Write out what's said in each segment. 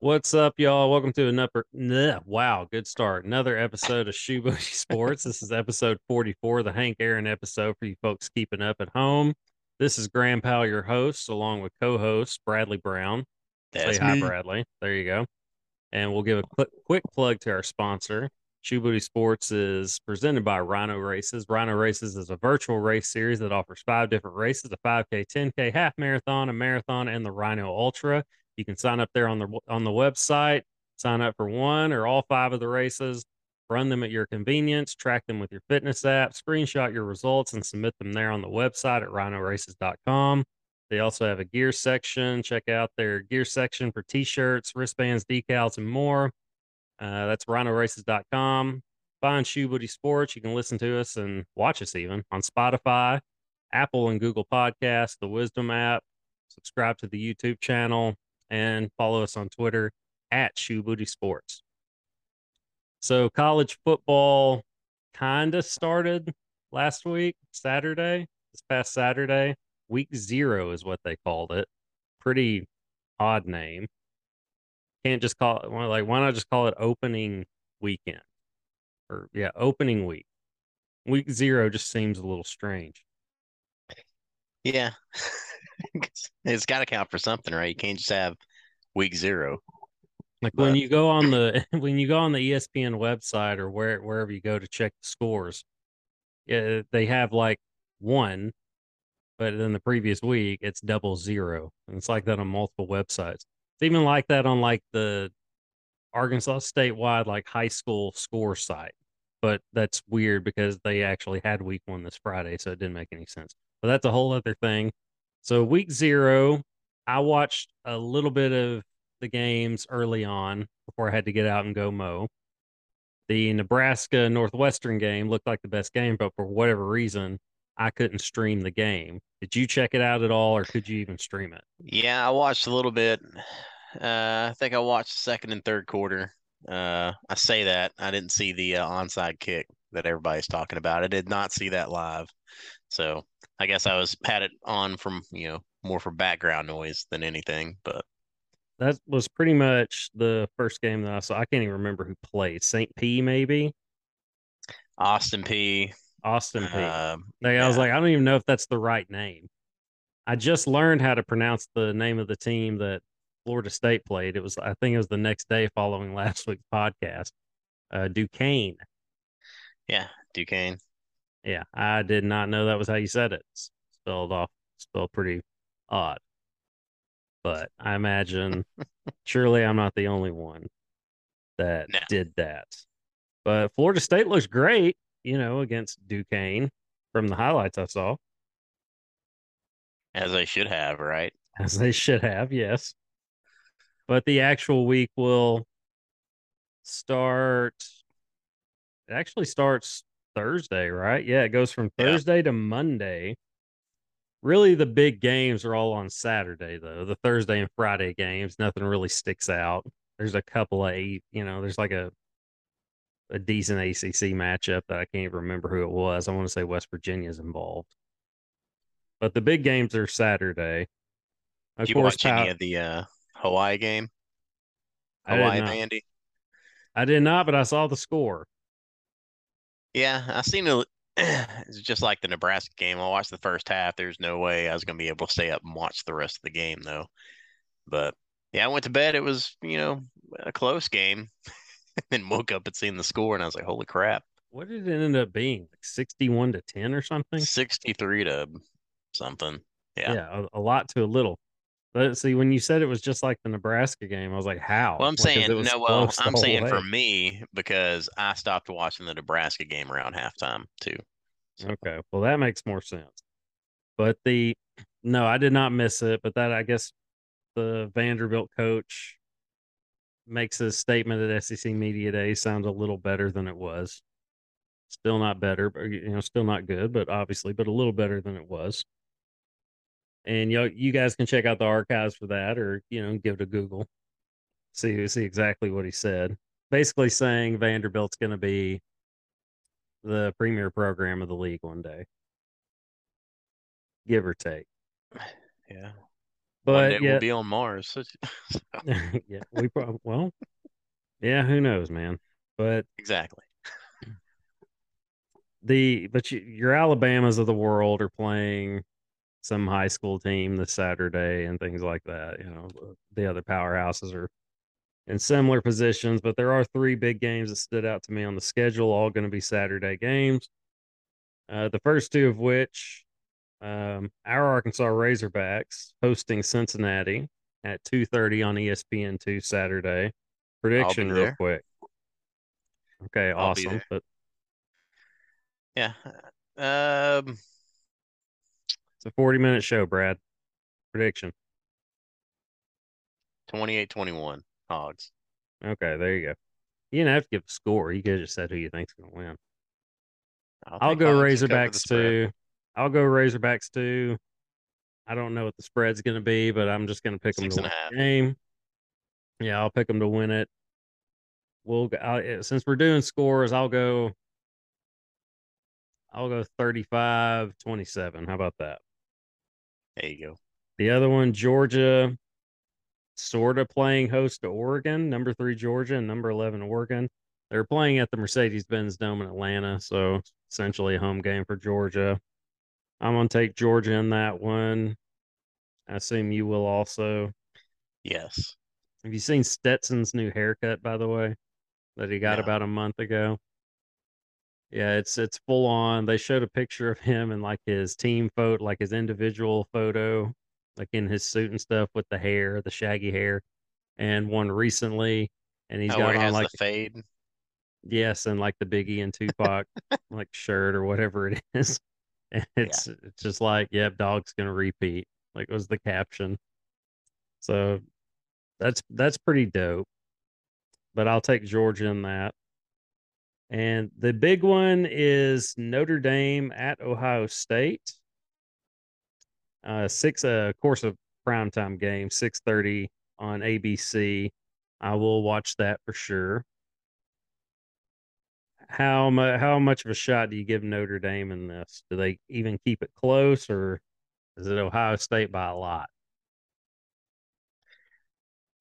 What's up, y'all? Welcome to another. Nah, wow, good start. Another episode of Shoe Booty Sports. This is episode 44, the Hank Aaron episode for you folks keeping up at home. This is Graham Powell, your host, along with co-host Bradley Brown. That's Say hi, me. Bradley. There you go. And we'll give a quick, quick plug to our sponsor. Shoe Booty Sports is presented by Rhino Races. Rhino Races is a virtual race series that offers five different races: a 5K, 10K, half marathon, a marathon, and the Rhino Ultra. You can sign up there on the on the website, sign up for one or all five of the races, run them at your convenience, track them with your fitness app, screenshot your results, and submit them there on the website at rhinoraces.com. They also have a gear section. Check out their gear section for t-shirts, wristbands, decals, and more. Uh, that's rhinoraces.com. Find Shoe Booty Sports. You can listen to us and watch us even on Spotify, Apple and Google Podcasts, the Wisdom app. Subscribe to the YouTube channel and follow us on Twitter at Shoe Booty Sports. So college football kind of started last week, Saturday, this past Saturday. Week zero is what they called it. Pretty odd name. Can't just call it like why not just call it opening weekend? Or yeah, opening week. Week zero just seems a little strange. Yeah. it's got to count for something, right? You can't just have week zero. Like when you go on the when you go on the ESPN website or where wherever you go to check the scores, yeah, they have like one, but then the previous week it's double zero. And it's like that on multiple websites. It's even like that on like the Arkansas statewide like high school score site. But that's weird because they actually had week one this Friday, so it didn't make any sense. But that's a whole other thing. So week zero, I watched a little bit of the games early on before I had to get out and go mow. The Nebraska Northwestern game looked like the best game, but for whatever reason, I couldn't stream the game. Did you check it out at all, or could you even stream it? Yeah, I watched a little bit. Uh, I think I watched the second and third quarter. Uh, I say that I didn't see the uh, onside kick that everybody's talking about. I did not see that live. So I guess I was had it on from, you know, more for background noise than anything. But That was pretty much the first game that I saw. I can't even remember who played. St. P, maybe Austin Peay. Austin Peay. Uh, Like, I was like, I don't even know if that's the right name. I just learned how to pronounce the name of the team that Florida State played. It was, I think, it was the next day following last week's podcast. Uh, Duquesne. Yeah, Duquesne. Yeah, I did not know that was how you said it. It's spelled off, spelled pretty odd. But I imagine, surely I'm not the only one that No. did that. But Florida State looks great, you know, against Duquesne from the highlights I saw. As I should have, right? as they should have, yes. But the actual week will start. It actually starts Thursday, right? Yeah, it goes from Yeah. Thursday to Monday. Really, the big games are all on Saturday, though. The Thursday and Friday games, nothing really sticks out. There's a couple of eight, you know, there's like a a decent ACC matchup that I can't even remember who it was. I want to say West Virginia's involved. But the big games are Saturday. Of Did you course, watch any of the uh, Hawaii game? I Hawaii not. Vandy? I did not, but I saw the score. Yeah, I seen it. It's just like the Nebraska game. I watched the first half. There's no way I was gonna be able to stay up and watch the rest of the game though. But yeah, I went to bed. It was, you know, a close game. and woke up and seen the score and I was like, holy crap. What did it end up being? Like 61 to 10 or something? 63 to something. Yeah. Yeah, a, a lot to a little. But see, when you said it was just like the Nebraska game, I was like, how? Well, I'm saying no. Well, I'm saying for me because I stopped watching the Nebraska game around halftime too. So, Okay, well, that makes more sense. But the no, I did not miss it. But that I guess the Vanderbilt coach makes his statement at SEC Media Day sounds a little better than it was. Still not better, but you know, still not good, but obviously, but a little better than it was. And you you guys can check out the archives for that, or you know, give it a Google, see see exactly what he said. Basically, saying Vanderbilt's going to be the premier program of the league one day, give or take. yeah. But day yeah, we'll be on Mars. yeah, we probably well, yeah, who knows, man. But exactly. the but you, your Alabamas of the world are playing some high school team this Saturday and things like that. You know, the other powerhouses are in similar positions, but there are three big games that stood out to me on the schedule, all going to be Saturday games. Uh, the first two of which, um, our Arkansas Razorbacks hosting Cincinnati at 2.30 on ESPN 2 Saturday. Prediction real quick. Okay, I'll awesome. But Yeah. Um, it's a 40 minute show, Brad. Prediction. 28-21 Hogs. Okay, there you go. You didn't have to give a score. You could have just said who you think's going to win. I'll, I'll go Hogs to cover the Razorbacks too. I'll go Razorbacks too. I don't know what the spread's going to be, but I'm just going to pick them to win the game. Yeah, I'll pick them to win it. We'll I, eh, since we're doing scores, I'll go. I'll go 35 27. How about that? There you go. The other one, Georgia, sort of playing host to Oregon, number three Georgia and number 11 Oregon. They're playing at the Mercedes Benz Dome in Atlanta, so essentially a home game for Georgia. I'm going to take Georgia in that one. I assume you will also. Yes. Have you seen Stetson's new haircut, by the way, that he got No. about a month ago? Yeah, it's it's full on. They showed a picture of him and like his team photo, like his individual photo, like in his suit and stuff with the hair, the shaggy hair, and one recently, and he's oh, got on like the fade. yes, and like the Biggie and Tupac like shirt or whatever it is. And it's it's just like, yep, dog's gonna repeat. Like was the caption. So that's that's pretty dope. But I'll take Georgia in that. And the big one is Notre Dame at Ohio State. Uh, six, uh, of course, a primetime game, six thirty on ABC. I will watch that for sure. How? How much of a shot do you give Notre Dame in this? Do they even keep it close, or is it Ohio State by a lot?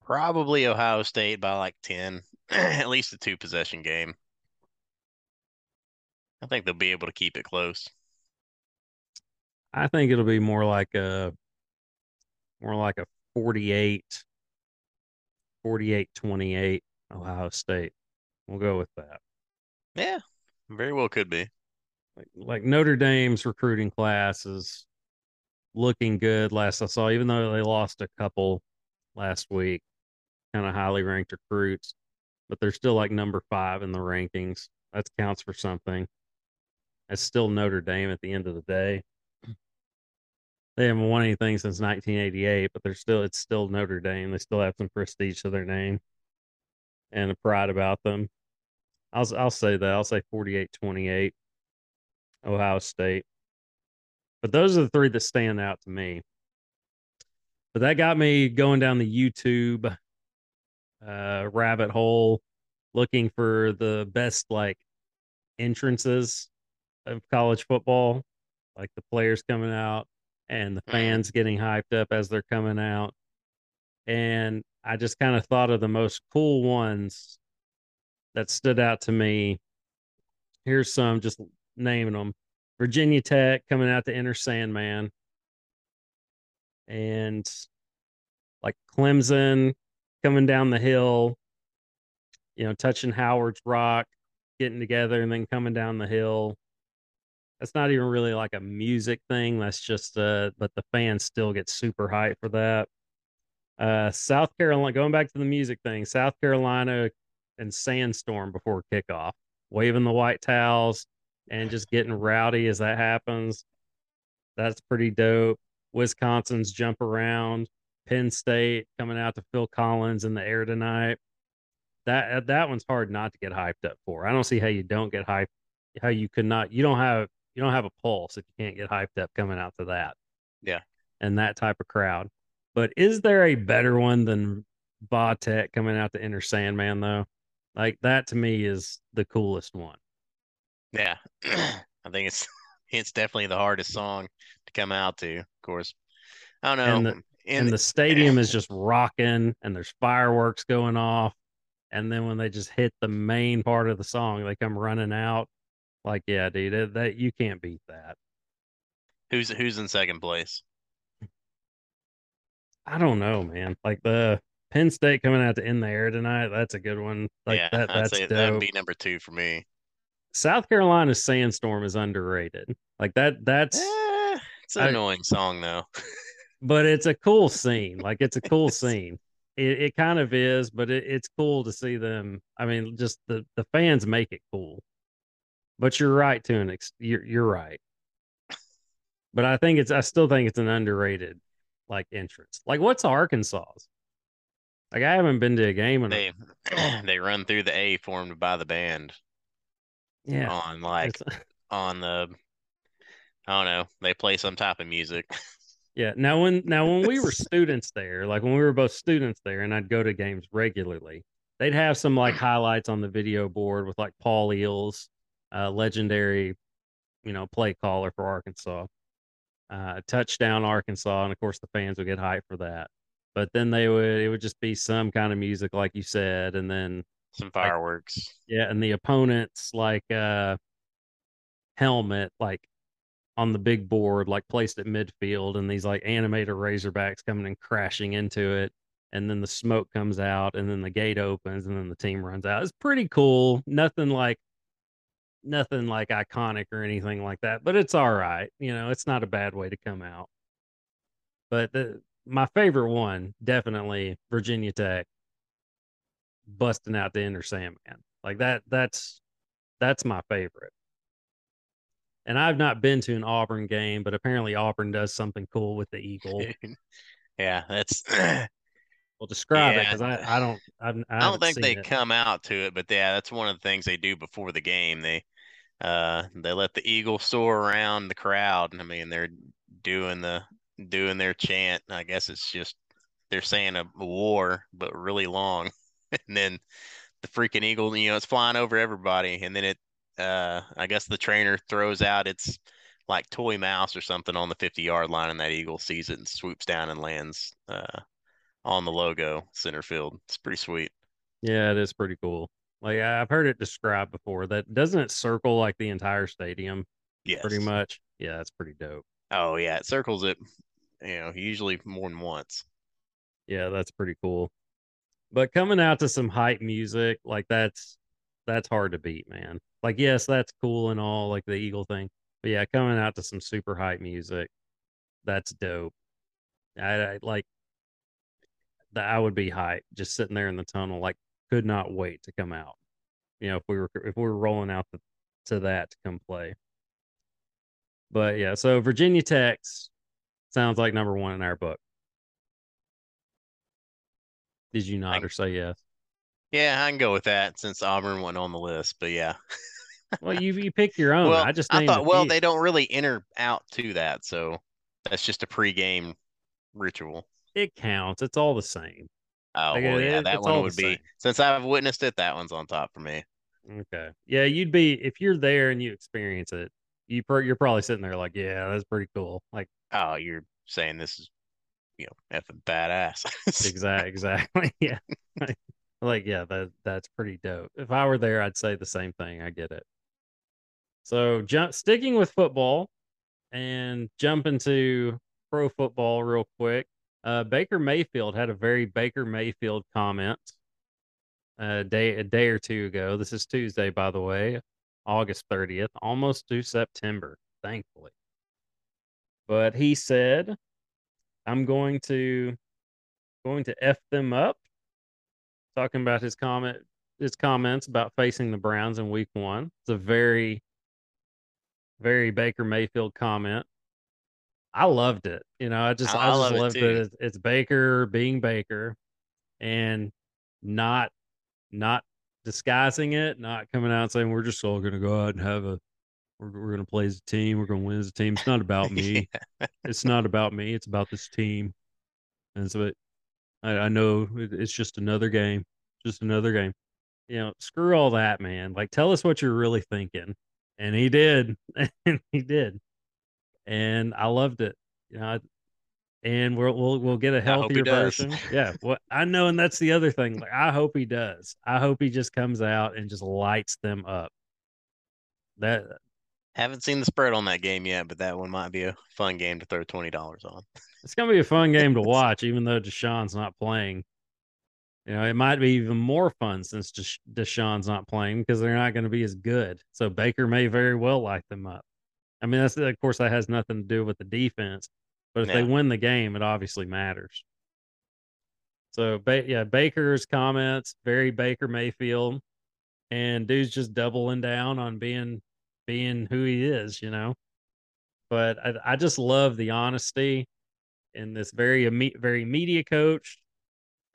Probably Ohio State by like 10, at least a two possession game. I think they'll be able to keep it close. I think it'll be more like a more like a 48 48 28 Ohio State. We'll go with that. Yeah, very well could be. Like, like Notre Dame's recruiting class is looking good last I saw, even though they lost a couple last week, kind of highly ranked recruits, but they're still like number five in the rankings. That counts for something. It's still Notre Dame at the end of the day. They haven't won anything since 1988, but they're still it's still Notre Dame. They still have some prestige to their name and a pride about them. I'll I'll say that. I'll say 48-28 Ohio State. But those are the three that stand out to me. But that got me going down the YouTube uh, rabbit hole looking for the best like entrances of college football, like the players coming out and the Mhm. fans getting hyped up as they're coming out. And I just kind of thought of the most cool ones that stood out to me. Here's some, just naming them. Virginia Tech coming out to Enter Sandman. And like Clemson coming down the hill, you know, touching Howard's Rock, getting together and then coming down the hill. That's not even really like a music thing. That's just uh but the fans still get super hyped for that. Uh South Carolina going back to the music thing, South Carolina and Sandstorm before kickoff, waving the white towels and just getting rowdy as that happens. That's pretty dope. Wisconsin's jump around, Penn State coming out to Phil Collins in the air tonight. That that one's hard not to get hyped up for. I don't see how you don't get hyped. How you could not. You don't have you don't have a pulse if you can't get hyped up coming out to that. Yeah. And that type of crowd. But is there a better one than Tech coming out to Enter Sandman though? Like that to me is the coolest one. Yeah, I think it's it's definitely the hardest song to come out to. Of course, I don't know. And the- and, and the stadium is just rocking and there's fireworks going off and then when they just hit the main part of the song they come running out like yeah dude that, that you can't beat that who's who's in second place i don't know man like the penn state coming out to end the air tonight that's a good one like yeah, that that's I'd say that'd be number two for me south carolina's sandstorm is underrated like that that's eh, it's an I, annoying song though but it's a cool scene. Like it's a cool scene. It, it kind of is, but it, it's cool to see them. I mean, just the the fans make it cool. But you're right to an ex- you're you're right. But I think it's I still think it's an underrated like entrance. Like what's Arkansas's? Like I haven't been to a game and they they run through the A formed by the band. Yeah. On like on the I don't know. They play some type of music. Yeah. Now when now when we were students there, like when we were both students there, and I'd go to games regularly, they'd have some like highlights on the video board with like Paul Eells, uh, legendary, you know, play caller for Arkansas, uh, touchdown Arkansas, and of course the fans would get hyped for that. But then they would it would just be some kind of music, like you said, and then some fireworks. Like, yeah, and the opponents like uh helmet like on the big board, like placed at midfield, and these like animated Razorbacks coming and crashing into it. And then the smoke comes out, and then the gate opens, and then the team runs out. It's pretty cool. Nothing like, nothing like iconic or anything like that, but it's all right. You know, it's not a bad way to come out. But the, my favorite one, definitely Virginia Tech busting out the Enter Sandman. Like that, that's that's my favorite. And I've not been to an Auburn game, but apparently Auburn does something cool with the Eagle. yeah, that's. well, describe yeah. it because I, I don't I, I, I don't think they it. come out to it, but yeah, that's one of the things they do before the game. They uh they let the eagle soar around the crowd. I mean, they're doing the doing their chant. I guess it's just they're saying a war, but really long, and then the freaking eagle, you know, it's flying over everybody, and then it uh, I guess the trainer throws out its like toy mouse or something on the 50 yard line, and that eagle sees it and swoops down and lands uh, on the logo center field. It's pretty sweet. Yeah, it is pretty cool. Like I've heard it described before. That doesn't it circle like the entire stadium? Yes, pretty much. Yeah, that's pretty dope. Oh yeah, it circles it. You know, usually more than once. Yeah, that's pretty cool. But coming out to some hype music, like that's that's hard to beat, man like yes that's cool and all like the eagle thing but yeah coming out to some super hype music that's dope i, I like that i would be hype just sitting there in the tunnel like could not wait to come out you know if we were if we were rolling out the, to that to come play but yeah so virginia tech sounds like number one in our book did you nod or say yes yeah, I can go with that since Auburn went on the list. But yeah. well, you you pick your own. Well, I just I thought well they don't really enter out to that, so that's just a pregame ritual. It counts. It's all the same. Oh like, well, yeah, that one would be same. since I've witnessed it. That one's on top for me. Okay, yeah, you'd be if you're there and you experience it. You per, you're probably sitting there like, yeah, that's pretty cool. Like, oh, you're saying this is, you know, effing badass. exactly, exactly. Yeah. like yeah that that's pretty dope if i were there i'd say the same thing i get it so jump sticking with football and jumping to pro football real quick uh, baker mayfield had a very baker mayfield comment a day a day or two ago this is tuesday by the way august 30th almost to september thankfully but he said i'm going to going to f them up talking about his comment his comments about facing the Browns in week one. It's a very, very Baker Mayfield comment. I loved it. You know, I just I, I just love loved it. it. It's, it's Baker being Baker and not not disguising it, not coming out saying we're just all gonna go out and have a we're, we're gonna play as a team, we're gonna win as a team. It's not about me. yeah. It's not about me, it's about this team. And so it, I, I know it's just another game, just another game. You know, screw all that, man. Like, tell us what you're really thinking. And he did, and he did, and I loved it. You know, and we'll we'll we'll get a healthier version. Yeah, well, I know, and that's the other thing. Like, I hope he does. I hope he just comes out and just lights them up. That haven't seen the spread on that game yet, but that one might be a fun game to throw twenty dollars on. It's gonna be a fun game to watch, even though Deshaun's not playing. You know, it might be even more fun since Deshaun's not playing because they're not going to be as good. So Baker may very well light them up. I mean, that's of course that has nothing to do with the defense, but if yeah. they win the game, it obviously matters. So, yeah, Baker's comments very Baker Mayfield, and dude's just doubling down on being being who he is, you know. But I, I just love the honesty in this very very media coach,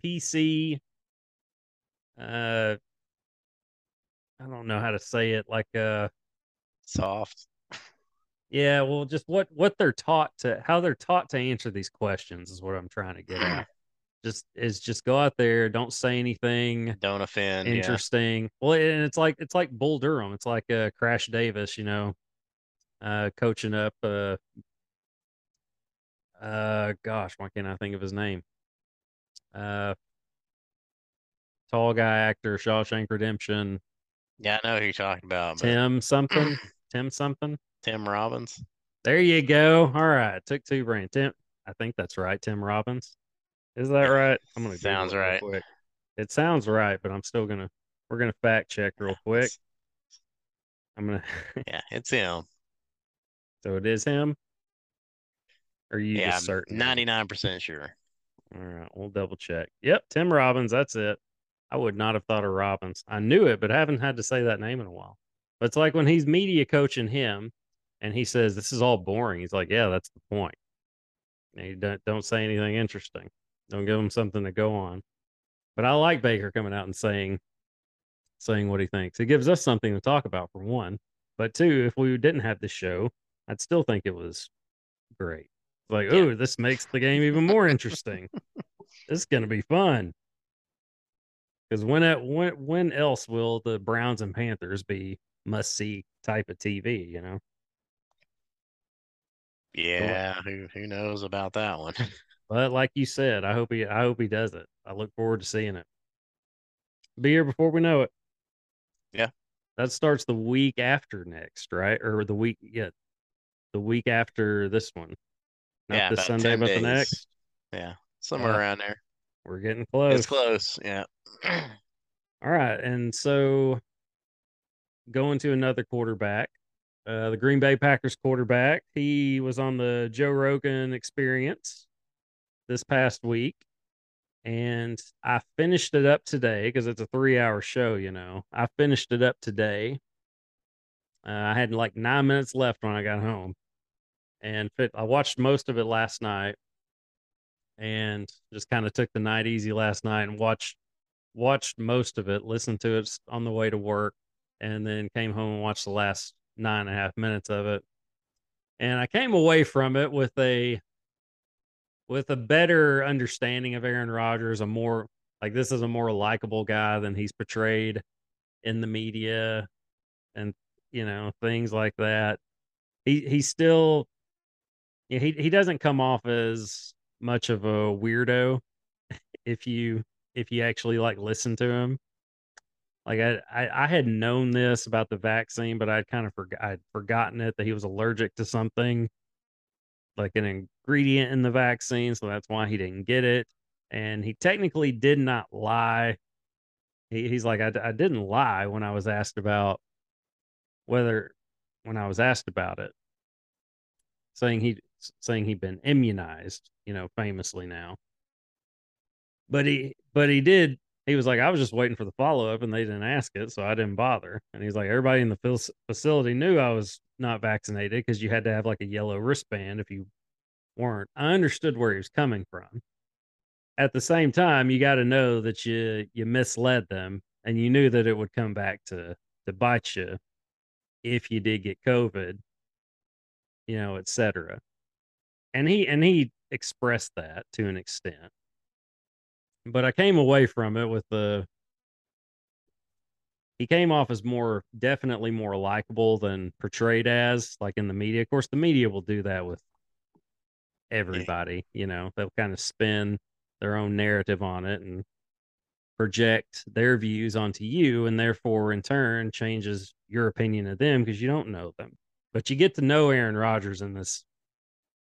PC. Uh, I don't know how to say it. Like uh, soft. Yeah, well, just what what they're taught to, how they're taught to answer these questions is what I'm trying to get at. Just is just go out there, don't say anything, don't offend, interesting. Yeah. Well, and it's like it's like Bull Durham, it's like uh, Crash Davis, you know, uh, coaching up. Uh, uh, gosh, why can't I think of his name? Uh, tall guy actor, Shawshank Redemption. Yeah, I know who you're talking about. Tim something, Tim something. Tim Robbins. There you go. All right. Took two brain. Tim, I think that's right. Tim Robbins. Is that right? I'm gonna sounds right. Quick. It sounds right, but I'm still gonna we're gonna fact check real quick. I'm gonna Yeah, it's him. So it is him? Or are you yeah, just certain? Ninety nine percent sure. All right, we'll double check. Yep, Tim Robbins, that's it. I would not have thought of Robbins. I knew it, but I haven't had to say that name in a while. But it's like when he's media coaching him, and he says this is all boring. He's like, yeah, that's the point. And you don't don't say anything interesting. Don't give him something to go on. But I like Baker coming out and saying saying what he thinks. It gives us something to talk about for one. But two, if we didn't have this show, I'd still think it was great. Like, yeah. oh, this makes the game even more interesting. this is gonna be fun. Because when it when when else will the Browns and Panthers be must see type of TV, you know? Yeah, who who knows about that one? but like you said, I hope he I hope he does it. I look forward to seeing it. Be here before we know it. Yeah. That starts the week after next, right? Or the week yeah. The week after this one. Not yeah, this Sunday, but days. the next. Yeah. Somewhere uh, around there. We're getting close. It's close, yeah. All right. And so going to another quarterback. Uh, the Green Bay Packers quarterback. He was on the Joe Rogan experience this past week. And I finished it up today because it's a three hour show, you know. I finished it up today. Uh, I had like nine minutes left when I got home. And I watched most of it last night and just kind of took the night easy last night and watched watched most of it, listened to it on the way to work, and then came home and watched the last nine and a half minutes of it. And I came away from it with a with a better understanding of Aaron Rodgers, a more like this is a more likable guy than he's portrayed in the media and you know, things like that. He he's still he he doesn't come off as much of a weirdo if you if you actually like listen to him. Like I, I, I had known this about the vaccine, but I'd kind of forgot I'd forgotten it that he was allergic to something, like an ingredient in the vaccine, so that's why he didn't get it. And he technically did not lie. He, he's like, I, I didn't lie when I was asked about whether when I was asked about it, saying he saying he'd been immunized, you know, famously now. But he but he did he was like, I was just waiting for the follow up and they didn't ask it, so I didn't bother. And he's like, everybody in the facility knew I was not vaccinated because you had to have like a yellow wristband if you weren't. I understood where he was coming from. At the same time, you got to know that you you misled them and you knew that it would come back to to bite you if you did get COVID, you know, etc. And he and he expressed that to an extent but I came away from it with the he came off as more definitely more likable than portrayed as like in the media. Of course, the media will do that with everybody. You know, they'll kind of spin their own narrative on it and project their views onto you, and therefore, in turn, changes your opinion of them because you don't know them. But you get to know Aaron Rodgers in this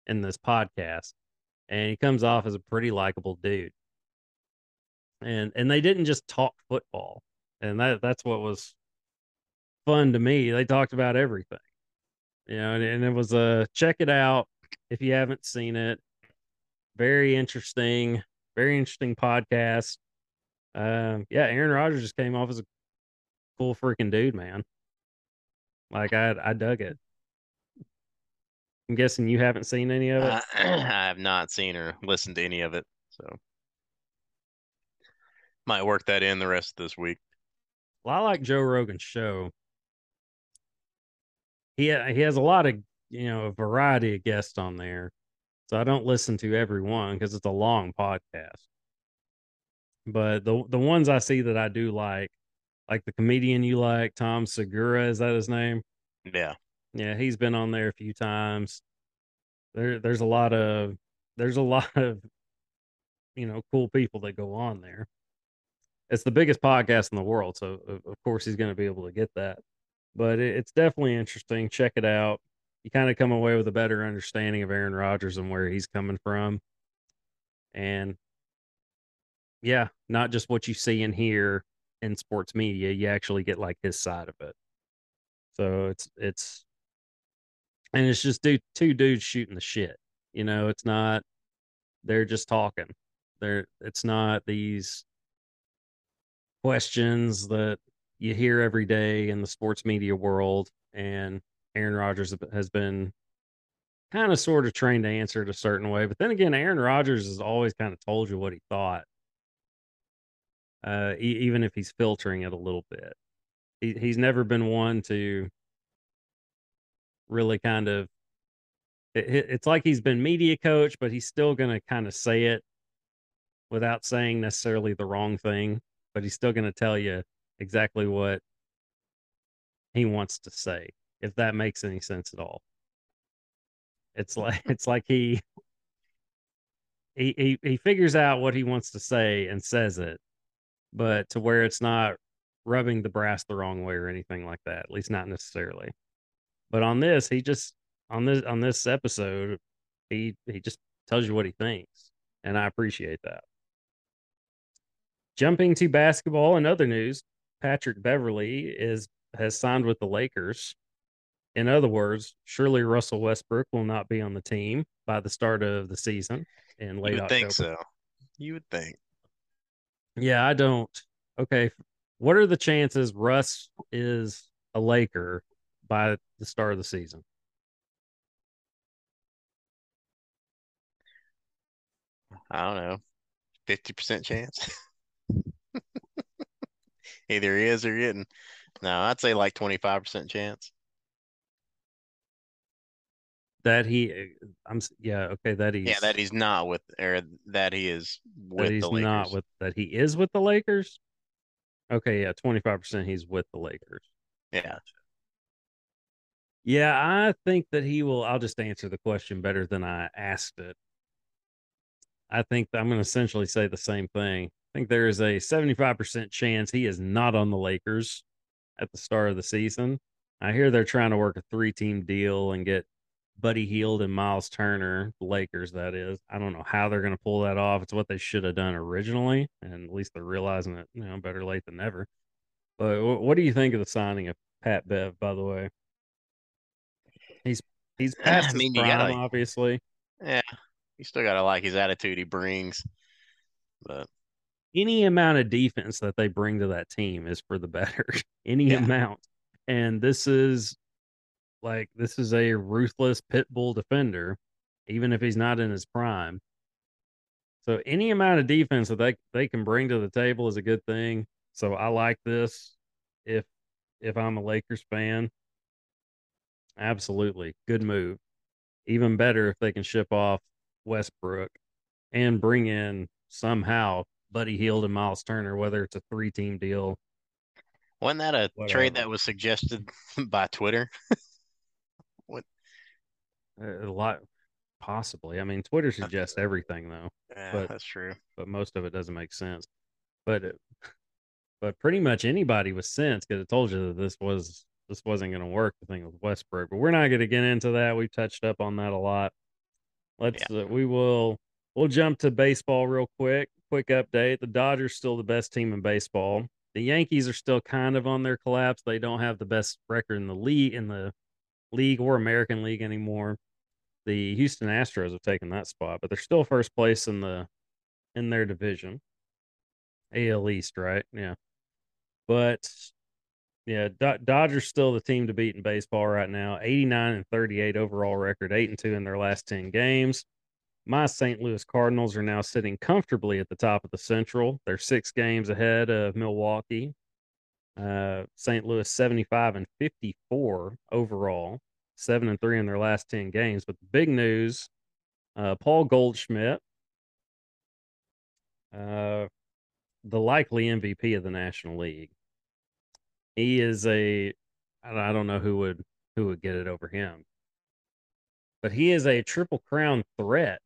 in this podcast, and he comes off as a pretty likable dude. And and they didn't just talk football, and that that's what was fun to me. They talked about everything, you know, and, and it was a uh, check it out if you haven't seen it. Very interesting, very interesting podcast. Um, yeah, Aaron Rodgers just came off as a cool freaking dude, man. Like I, I dug it. I'm guessing you haven't seen any of it. I have not seen or listened to any of it, so might work that in the rest of this week. Well, I like Joe Rogan's show. He he has a lot of you know a variety of guests on there, so I don't listen to every one because it's a long podcast. But the the ones I see that I do like, like the comedian you like, Tom Segura, is that his name? Yeah. Yeah, he's been on there a few times. There there's a lot of there's a lot of you know cool people that go on there. It's the biggest podcast in the world, so of course he's going to be able to get that. But it's definitely interesting. Check it out. You kind of come away with a better understanding of Aaron Rodgers and where he's coming from. And yeah, not just what you see and hear in sports media. You actually get like his side of it. So it's it's and it's just dude, two dudes shooting the shit. You know, it's not they're just talking. They're it's not these questions that you hear every day in the sports media world and Aaron Rodgers has been kind of sort of trained to answer it a certain way. But then again, Aaron Rodgers has always kind of told you what he thought uh, e- even if he's filtering it a little bit. He, he's never been one to really kind of. It, it's like he's been media coach, but he's still going to kind of say it without saying necessarily the wrong thing. But he's still going to tell you exactly what he wants to say, if that makes any sense at all. It's like it's like he he he, he figures out what he wants to say and says it but to where it's not rubbing the brass the wrong way or anything like that. At least not necessarily. But on this, he just on this on this episode, he he just tells you what he thinks, and I appreciate that. Jumping to basketball and other news, Patrick Beverley is has signed with the Lakers. In other words, surely Russell Westbrook will not be on the team by the start of the season in late you would October. think so. You would think. Yeah, I don't. Okay. What are the chances Russ is a Laker by the start of the season? I don't know. 50% chance. Either he is or he isn't. No, I'd say like 25% chance. That he, uh, I'm yeah, okay, that he's yeah, that he's not with, or that he is with he's the Lakers. not with that he is with the Lakers. Okay, yeah, twenty five percent he's with the Lakers. Yeah, yeah, I think that he will. I'll just answer the question better than I asked it. I think I'm going to essentially say the same thing. I think there is a 75% chance he is not on the Lakers at the start of the season. I hear they're trying to work a three team deal and get Buddy Hield and Myles Turner, the Lakers, that is. I don't know how they're going to pull that off. It's what they should have done originally, and at least they're realizing it. You know, better late than never. But what do you think of the signing of Pat Bev? By the way, he's he's past I mean, his prime, gotta, obviously. Yeah, you still got to like his attitude he brings, but any amount of defense that they bring to that team is for the better. any yeah. amount, and this is like this is a ruthless pit bull defender, even if he's not in his prime. So any amount of defense that they they can bring to the table is a good thing. So I like this. If if I'm a Lakers fan, absolutely good move. Even better if they can ship off Westbrook and bring in somehow Buddy Hield and Myles Turner, whether it's a three team deal. Wasn't that a whatever. trade that was suggested by Twitter? What? A lot Possibly. I mean, Twitter suggests everything though, Yeah, But- that's true. but most of it doesn't make sense. But it, but pretty much anybody with sense could have told you that this was this wasn't going to work. The thing with Westbrook, but we're not going to get into that. We've touched up on that a lot. Let's uh, we will we'll jump to baseball real quick. Quick update: the Dodgers still the best team in baseball. The Yankees are still kind of on their collapse. They don't have the best record in the league in the league or American League anymore. The Houston Astros have taken that spot, but they're still first place in the in their division. AL East, right? Yeah. But yeah, Do- Dodgers still the team to beat in baseball right now. 89 and 38 overall record, 8 and 2 in their last 10 games. My St. Louis Cardinals are now sitting comfortably at the top of the Central. They're 6 games ahead of Milwaukee. Uh, St. Louis 75 and 54 overall, 7 and 3 in their last 10 games. But the big news, uh, Paul Goldschmidt uh, the likely MVP of the National League. He is a I don't know who would who would get it over him. But he is a triple crown threat.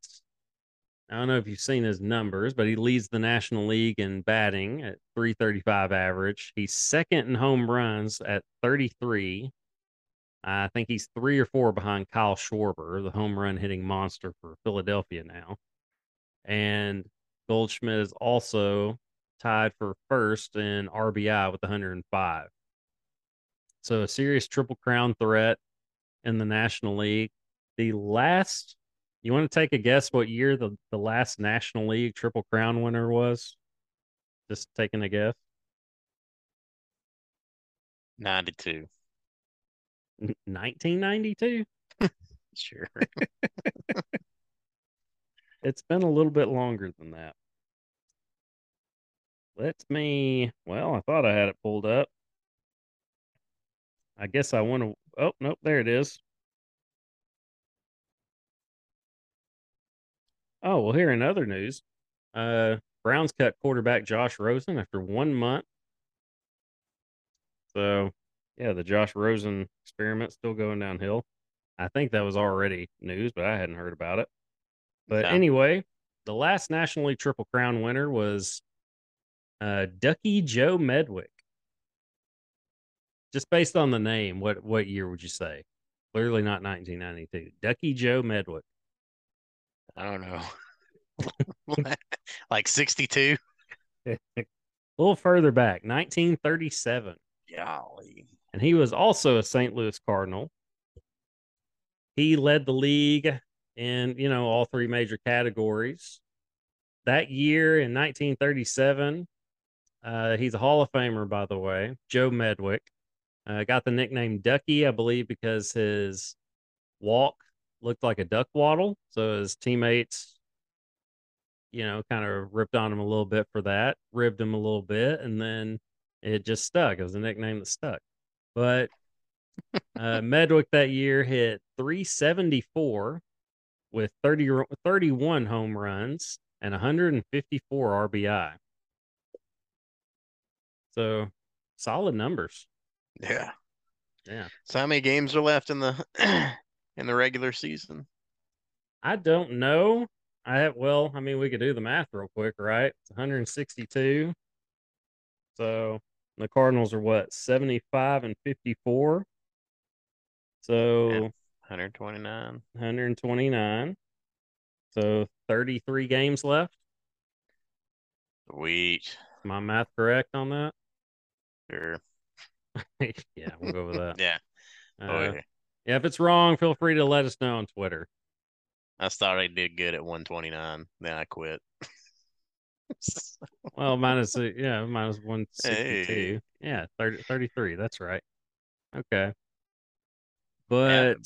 I don't know if you've seen his numbers, but he leads the National League in batting at 335 average. He's second in home runs at 33. I think he's three or four behind Kyle Schwarber, the home run hitting monster for Philadelphia now. And Goldschmidt is also tied for first in RBI with 105. So a serious triple crown threat in the National League. The last, you want to take a guess what year the, the last National League triple crown winner was? Just taking a guess. 92. 1992? Sure. It's been a little bit longer than that. Let me. Well, I thought I had it pulled up. I guess I want to. Oh, nope, there it is. Oh, well, here in other news, uh, Browns cut quarterback Josh Rosen after one month. So, yeah, the Josh Rosen experiment still going downhill. I think that was already news, but I hadn't heard about it. But Yeah. anyway, the last National League Triple Crown winner was uh, Ducky Joe Medwick. Just based on the name, what what year would you say? Clearly not 1992. Ducky Joe Medwick. I don't know. like 62? a little further back, 1937. Golly. and he was also a St. Louis Cardinal. He led the league in, you know, all three major categories. That year in 1937, uh, he's a Hall of Famer, by the way, Joe Medwick. Uh, got the nickname Ducky, I believe, because his walk looked like a duck waddle. So his teammates, you know, kind of ripped on him a little bit for that, ribbed him a little bit, and then it just stuck. It was a nickname that stuck. But uh, Medwick that year hit 374 with 30, 31 home runs and 154 RBI. So solid numbers. Yeah. Yeah. So how many games are left in the in the regular season? I don't know. I have, well, I mean, we could do the math real quick, right? It's 162. So the Cardinals are what, 75 and 54? So Yeah. 129. 129. So 33 games left. Sweet. My math correct on that? Sure. yeah, we'll go with that. Yeah. Uh, Oh, yeah. yeah, if it's wrong, feel free to let us know on Twitter. I thought I did good at 129. Then I quit. Well, minus yeah, minus 162. Hey. Yeah, 30, 33. That's right. Okay. But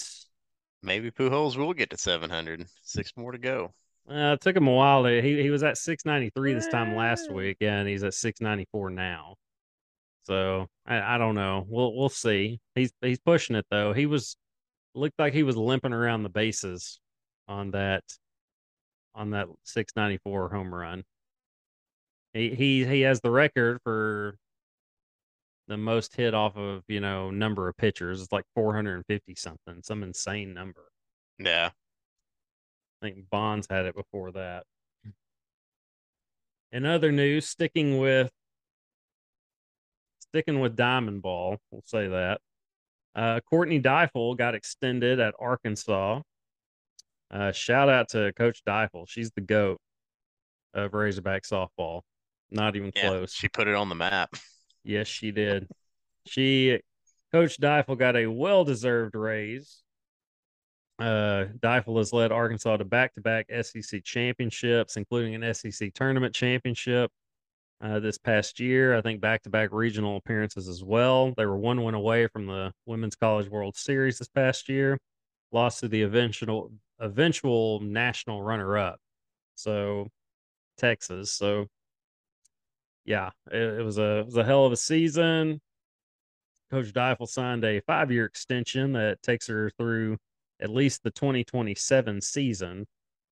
Maybe Pujols will get to 700. Six more to go. uh, it took him a while. To, he he was at 693 this time last week, and he's at 694 now. So I, I don't know. We'll we'll see. He's he's pushing it though. He was looked like he was limping around the bases on that on that 694 home run. He he he has the record for the most hit off of, you know, number of pitchers. It's like 450 something, some insane number. Yeah. I think Bonds had it before that. In other news, sticking with sticking with Diamond Ball, we'll say that. Uh, Courtney Deifel got extended at Arkansas. Uh, shout out to Coach Deifel. She's the GOAT of Razorback softball. Not even Yeah, close. she put it on the map. Yes, she did. She, Coach Deifel, got a well deserved raise. Uh, Deifel has led Arkansas to back to back SEC championships, including an SEC tournament championship uh, this past year. I think back to back regional appearances as well. They were one win away from the Women's College World Series this past year, lost to the eventual eventual national runner up. So Texas. So yeah, it, it, was a it was a hell of a season. Coach Deifel signed a five year extension that takes her through at least the 2027 season.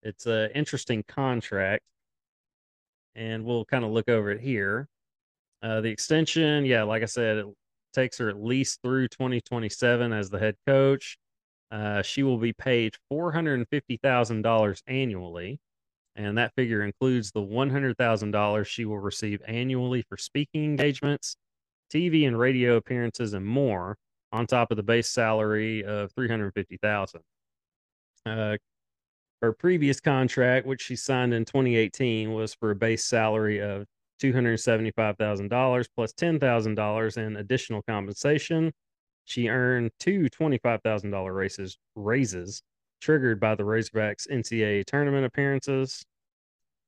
It's an interesting contract, and we'll kind of look over it here. Uh, the extension, yeah, like I said, it takes her at least through 2027 as the head coach. Uh, she will be paid $450,000 annually and that figure includes the $100,000 she will receive annually for speaking engagements, TV and radio appearances, and more, on top of the base salary of 350,000. Uh, her previous contract, which she signed in 2018, was for a base salary of $275,000 plus $10,000 in additional compensation. She earned two $25,000 raises, raises triggered by the Razorbacks NCAA tournament appearances.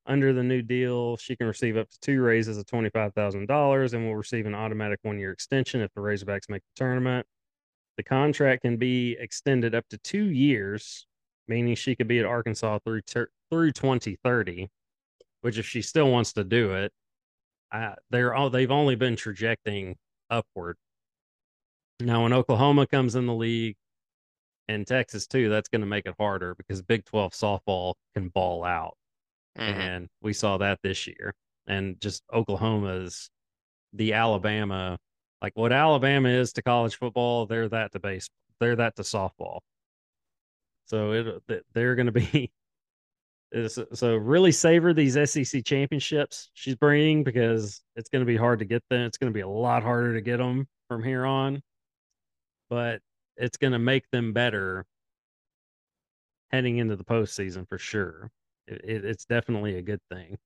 Under the new deal, she can receive up to two raises of $25,000 and will receive an automatic one year extension if the Razorbacks make the tournament. The contract can be extended up to two years, meaning she could be at Arkansas through ter- through 2030. Which, if she still wants to do it, I, they're all they've only been trajecting upward. Now, when Oklahoma comes in the league, and Texas too, that's going to make it harder because Big 12 softball can ball out. Mm-hmm. And we saw that this year. And just Oklahoma's the Alabama, like what Alabama is to college football, they're that to base, they're that to softball. So it they're going to be so really savor these SEC championships she's bringing because it's going to be hard to get them. It's going to be a lot harder to get them from here on. But it's going to make them better heading into the postseason for sure. It, it, it's definitely a good thing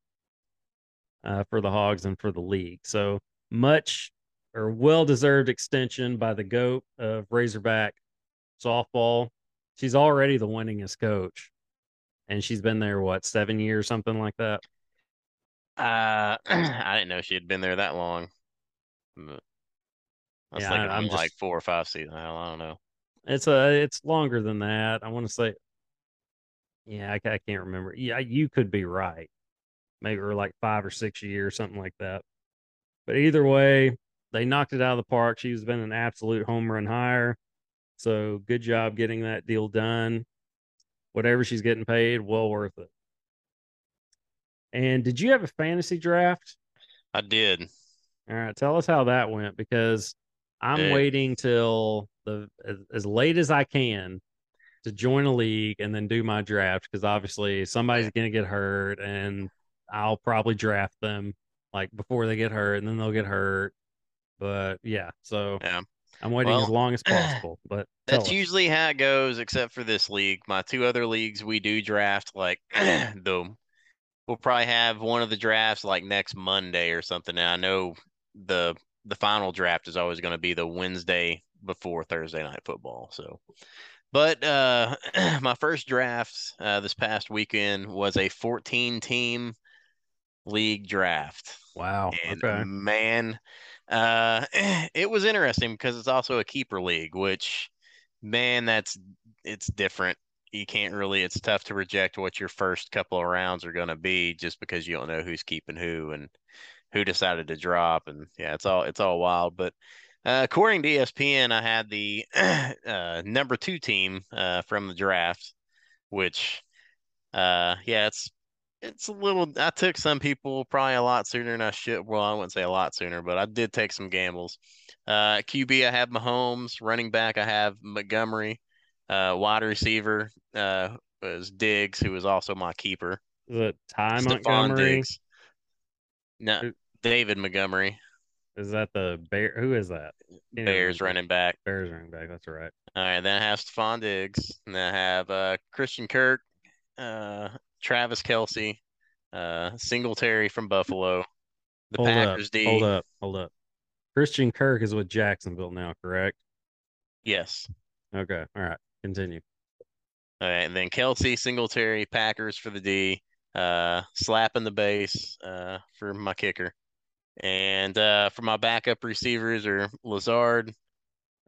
uh, for the Hogs and for the league. So much or well deserved extension by the GOAT of Razorback softball. She's already the winningest coach, and she's been there what seven years, something like that. Uh, I didn't know she had been there that long. I was yeah, thinking I, am just, like four or five seasons. I don't know. It's a it's longer than that. I want to say, yeah, I, I can't remember. Yeah, you could be right. Maybe we're like five or six years, something like that. But either way, they knocked it out of the park. She's been an absolute home run hire. So good job getting that deal done. Whatever she's getting paid, well worth it. And did you have a fantasy draft? I did. All right, tell us how that went because I'm waiting till the as, as, late as I can to join a league and then do my draft because obviously somebody's gonna get hurt and I'll probably draft them like before they get hurt and then they'll get hurt. But yeah, so yeah. I'm waiting well, as long as possible. But that's us. usually how it goes, except for this league. My two other leagues, we do draft like the. We'll probably have one of the drafts like next Monday or something. And I know the the final draft is always going to be the Wednesday before Thursday night football. So, but uh, my first draft uh, this past weekend was a 14 team league draft. Wow. And okay. man, uh, it was interesting because it's also a keeper league, which man, that's it's different. You can't really. It's tough to reject what your first couple of rounds are going to be just because you don't know who's keeping who and who decided to drop, and yeah, it's all it's all wild. But uh, according to ESPN, I had the uh, number two team uh, from the draft, which uh, yeah, it's it's a little. I took some people probably a lot sooner than I should. Well, I wouldn't say a lot sooner, but I did take some gambles. Uh, QB, I have Mahomes. Running back, I have Montgomery. Uh, wide receiver, uh, was Diggs, who was also my keeper. Is it Ty Stefon Montgomery? Diggs. No, David Montgomery, Is that the bear? Who is that? Bears running back. Bears running back. That's right. All right, then I have Stefon Diggs, and then I have uh, Christian Kirk, uh, Travis Kelce, uh, Singletary from Buffalo, the hold Packers up. D. Hold up. Hold up. Christian Kirk is with Jacksonville now, correct? Yes. Okay. All right. Continue. All right, and then Kelce, Singletary, Packers for the D, uh, slapping the base uh, for my kicker. And uh, for my backup receivers are Lazard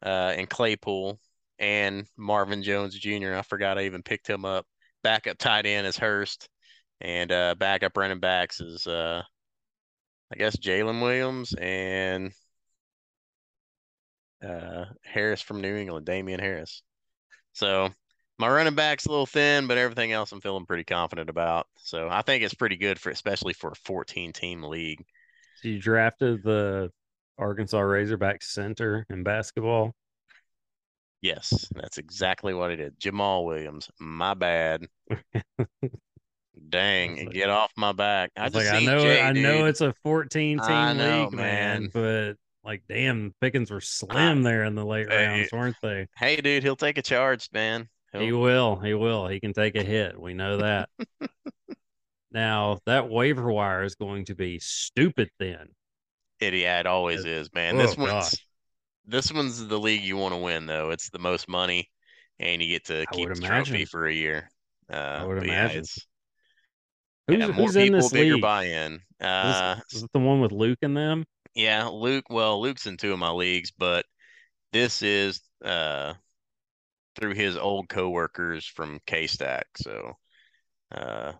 uh, and Claypool and Marvin Jones Jr. I forgot I even picked him up. Backup tight end is Hurst, and uh, backup running backs is uh, I guess Jalen Williams and uh, Harris from New England, Damien Harris. So my running back's a little thin, but everything else I'm feeling pretty confident about. So I think it's pretty good for especially for a 14 team league. So you drafted the Arkansas Razorback center in basketball. Yes, that's exactly what I did. Jamaal Williams, my bad. Dang, like- get off my back. I like I know Jay, I know it's a 14 team I know, league, man, man. but like damn, Pickens were slim there in the late Hey, rounds, weren't they? Hey, dude, he'll take a charge, man. He'll- He will. He will. He can take a hit. We know that. now that waiver wire is going to be stupid thin. It, yeah, it always is, man. oh, This one's gosh. This one's the league you want to win, though. It's the most money, and you get to I keep the trophy for a year. Uh, would but yeah, it's Who's, yeah, more who's in people, this bigger league? buy-in. Is, Uh, is it the one with Luke and them? yeah, Luke. Well, Luke's in two of my leagues, but this is uh through his old coworkers from K Stack. So uh,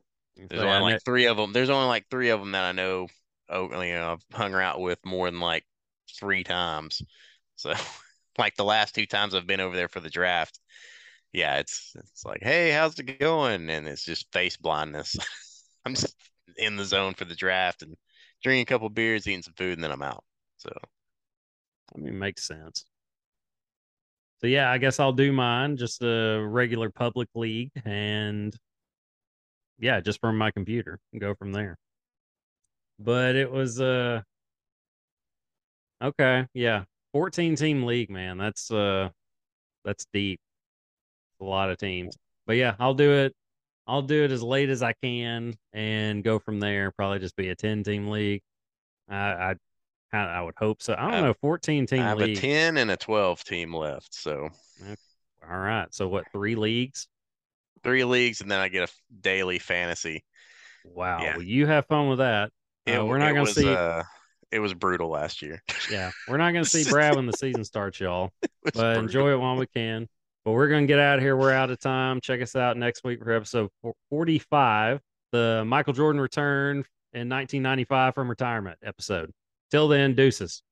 there's only like three of them. There's only like three of them that I know. Oh, you know, I've hung out with more than like three times. So, like the last two times I've been over there for the draft, yeah, it's it's like, hey, how's it going? And it's just face blindness. I'm just in the zone for the draft and drinking a couple beers, eating some food, and then I'm out. So, I mean, makes sense. So yeah, I guess I'll do mine, just a regular public league, and yeah, just from my computer and go from there. But it was uh okay, yeah, fourteen team league, man. That's uh that's deep. A lot of teams, but yeah, I'll do it. I'll do it as late as I can and go from there. Probably just be a ten team league. I I I would hope so. I don't I- know, fourteen team I have league. a 10 and a 12 team left. So, All right. So what? Three leagues? three leagues, and then I get a daily fantasy. Wow. Yeah. Well, you have fun with that. It, Uh, we're not gonna see. Uh, it was brutal last year. yeah, we're not gonna see Brad when the season starts, y'all. But brutal. enjoy it while we can. But we're gonna get out of here. We're out of time. Check us out next week for episode 45, the Michael Jordan return in 1995 from retirement episode. Till then, deuces.